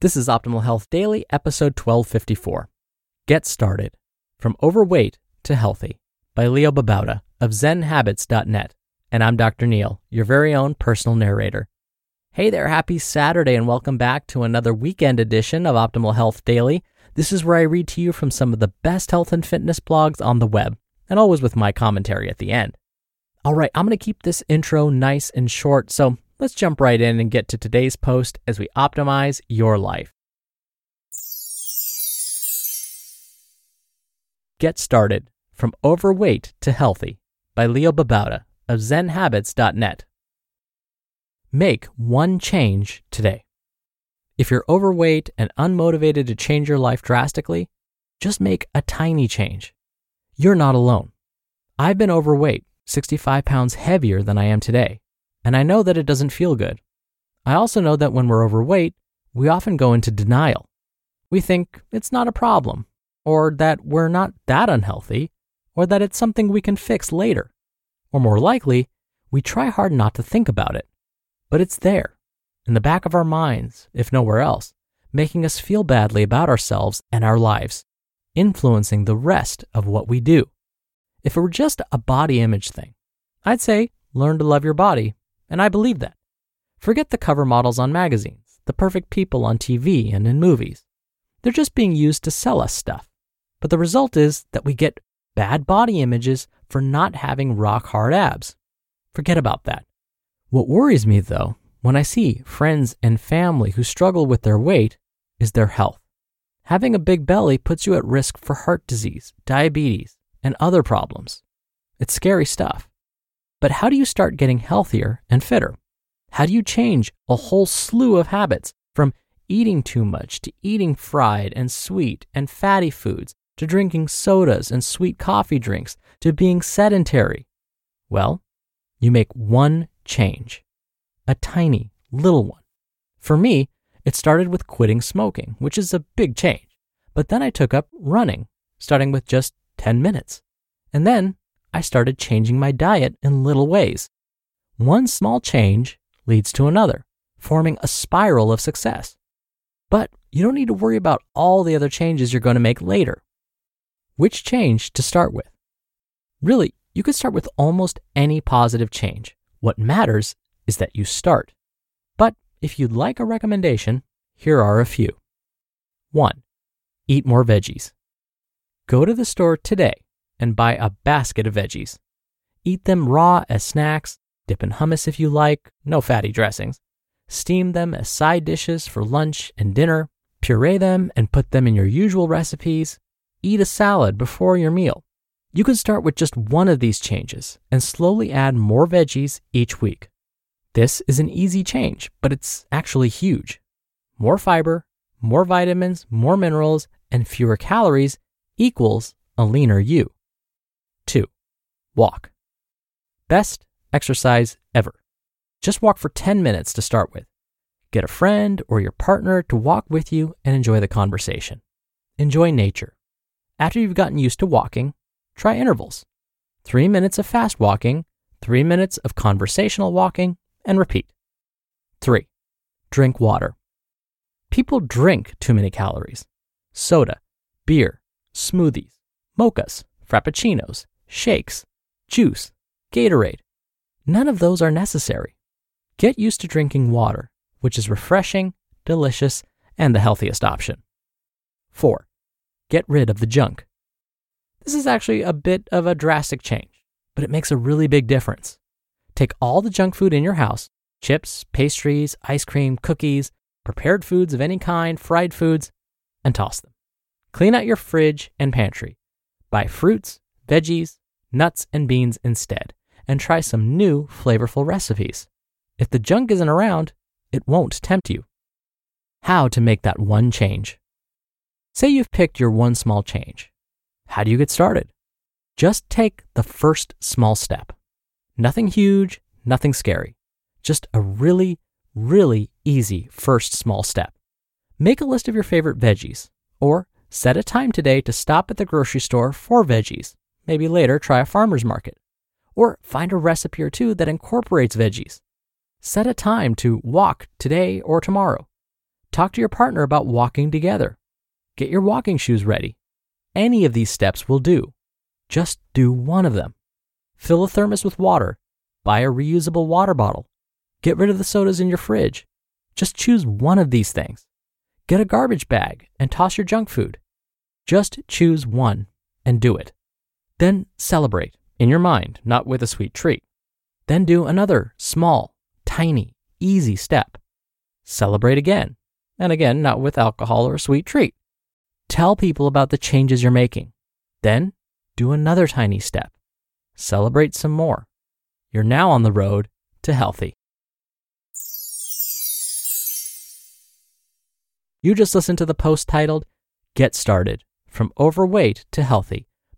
This is Optimal Health Daily, episode 1254. Get Started From Overweight to Healthy by Leo Babauta of ZenHabits.net. And I'm Dr. Neal, your very own personal narrator. Hey there, happy Saturday, and welcome back to another weekend edition of Optimal Health Daily. This is where I read to you from some of the best health and fitness blogs on the web, and always with my commentary at the end. All right, I'm going to keep this intro nice and short, so let's jump right in and get to today's post as we optimize your life. Get Started From Overweight to Healthy by Leo Babauta of ZenHabits.net. Make one change today. If you're overweight and unmotivated to change your life drastically, just make a tiny change. You're not alone. I've been overweight, 65 pounds heavier than I am today and I know that it doesn't feel good. I also know that when we're overweight, we often go into denial. We think it's not a problem, or that we're not that unhealthy, or that it's something we can fix later. Or more likely, we try hard not to think about it. But it's there, in the back of our minds, if nowhere else, making us feel badly about ourselves and our lives, influencing the rest of what we do. If it were just a body image thing, I'd say learn to love your body and I believe that. Forget the cover models on magazines, the perfect people on TV and in movies. They're just being used to sell us stuff. But the result is that we get bad body images for not having rock hard abs. Forget about that. What worries me, though, when I see friends and family who struggle with their weight, is their health. Having a big belly puts you at risk for heart disease, diabetes, and other problems. It's scary stuff. But how do you start getting healthier and fitter? How do you change a whole slew of habits from eating too much to eating fried and sweet and fatty foods to drinking sodas and sweet coffee drinks to being sedentary? Well, you make one change, a tiny little one. For me, it started with quitting smoking, which is a big change. But then I took up running, starting with just 10 minutes. And then I started changing my diet in little ways. One small change leads to another, forming a spiral of success. But you don't need to worry about all the other changes you're going to make later. Which change to start with? Really, you could start with almost any positive change. What matters is that you start. But if you'd like a recommendation, here are a few. 1. Eat more veggies. Go to the store today and buy a basket of veggies. Eat them raw as snacks, dip in hummus if you like, no fatty dressings. Steam them as side dishes for lunch and dinner. Puree them and put them in your usual recipes. Eat a salad before your meal. You can start with just one of these changes and slowly add more veggies each week. This is an easy change, but it's actually huge. More fiber, more vitamins, more minerals, and fewer calories equals a leaner you. 2. Walk. Best exercise ever. Just walk for 10 minutes to start with. Get a friend or your partner to walk with you and enjoy the conversation. Enjoy nature. After you've gotten used to walking, try intervals. Three minutes of fast walking, three minutes of conversational walking, and repeat. Three, drink water. People drink too many calories. Soda, beer, smoothies, mochas, frappuccinos, shakes, juice, Gatorade. None of those are necessary. Get used to drinking water, which is refreshing, delicious, and the healthiest option. 4. Get rid of the junk. This is actually a bit of a drastic change, but it makes a really big difference. Take all the junk food in your house chips, pastries, ice cream, cookies, prepared foods of any kind, fried foods and toss them. Clean out your fridge and pantry. Buy fruits, veggies, nuts, and beans instead, and try some new flavorful recipes. If the junk isn't around, it won't tempt you. How to make that one change. Say you've picked your one small change. How do you get started? Just take the first small step. Nothing huge, nothing scary. Just a really, really easy first small step. Make a list of your favorite veggies, or set a time today to stop at the grocery store for veggies. Maybe later try a farmer's market. Or find a recipe or two that incorporates veggies. Set a time to walk today or tomorrow. Talk to your partner about walking together. Get your walking shoes ready. Any of these steps will do. Just do one of them. Fill a thermos with water. Buy a reusable water bottle. Get rid of the sodas in your fridge. Just choose one of these things. Get a garbage bag and toss your junk food. Just choose one and do it. Then celebrate in your mind, not with a sweet treat. Then do another small, tiny, easy step. Celebrate again, and again, not with alcohol or a sweet treat. Tell people about the changes you're making. Then do another tiny step. Celebrate some more. You're now on the road to healthy. You just listened to the post titled Get Started From Overweight to Healthy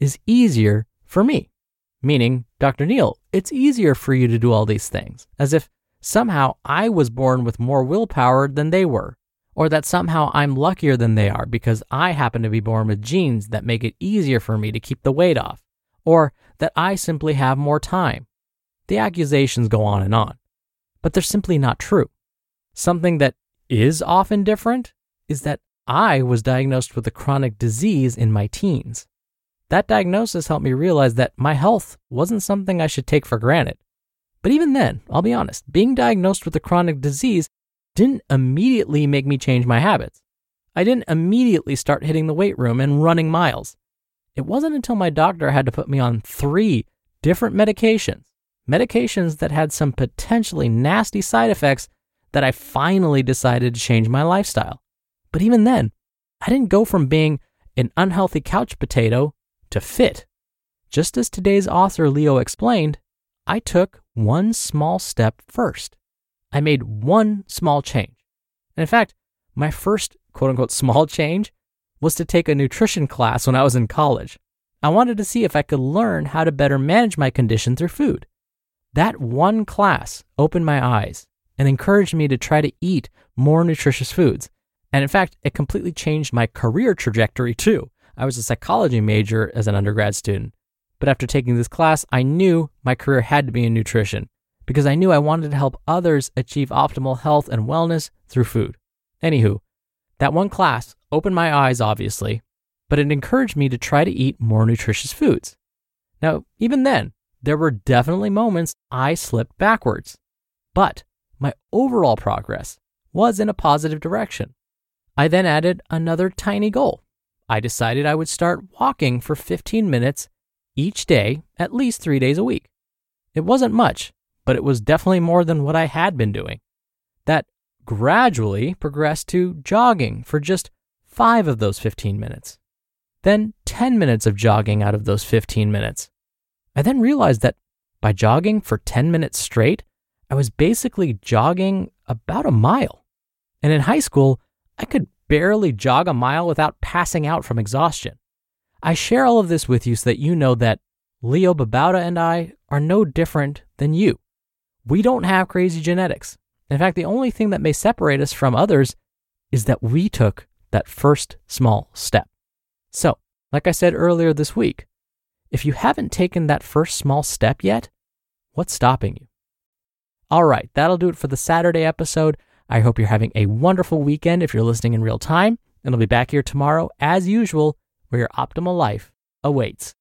is easier for me. Meaning, Dr. Neal, it's easier for you to do all these things, as if somehow I was born with more willpower than they were, or that somehow I'm luckier than they are because I happen to be born with genes that make it easier for me to keep the weight off, or that I simply have more time. The accusations go on and on, but they're simply not true. Something that is often different is that I was diagnosed with a chronic disease in my teens. That diagnosis helped me realize that my health wasn't something I should take for granted. But even then, I'll be honest, being diagnosed with a chronic disease didn't immediately make me change my habits. I didn't immediately start hitting the weight room and running miles. it wasn't until my doctor had to put me on three different medications, medications that had some potentially nasty side effects, that I finally decided to change my lifestyle. But even then, I didn't go from being an unhealthy couch potato to fit. Just as today's author Leo explained, I took one small step first. I made one small change. And in fact, my first quote unquote small change was to take a nutrition class when I was in college. I wanted to see if I could learn how to better manage my condition through food. That one class opened my eyes and encouraged me to try to eat more nutritious foods. And in fact, it completely changed my career trajectory too. I was a psychology major as an undergrad student. But after taking this class, I knew my career had to be in nutrition because I knew I wanted to help others achieve optimal health and wellness through food. Anywho, that one class opened my eyes, obviously, but it encouraged me to try to eat more nutritious foods. Now, even then, there were definitely moments I slipped backwards, but my overall progress was in a positive direction. I then added another tiny goal. I decided I would start walking for 15 minutes each day, at least three days a week. It wasn't much, but it was definitely more than what I had been doing. That gradually progressed to jogging for just five of those 15 minutes, then 10 minutes of jogging out of those 15 minutes. I then realized that by jogging for 10 minutes straight, I was basically jogging about a mile. And in high school, I could barely jog a mile without passing out from exhaustion. I share all of this with you so that you know that Leo Babauta and I are no different than you. We don't have crazy genetics. In fact, the only thing that may separate us from others is that we took that first small step. So, like I said earlier this week, if you haven't taken that first small step yet, what's stopping you? All right, that'll do it for the Saturday episode. I hope you're having a wonderful weekend if you're listening in real time, and I'll be back here tomorrow as usual where your optimal life awaits.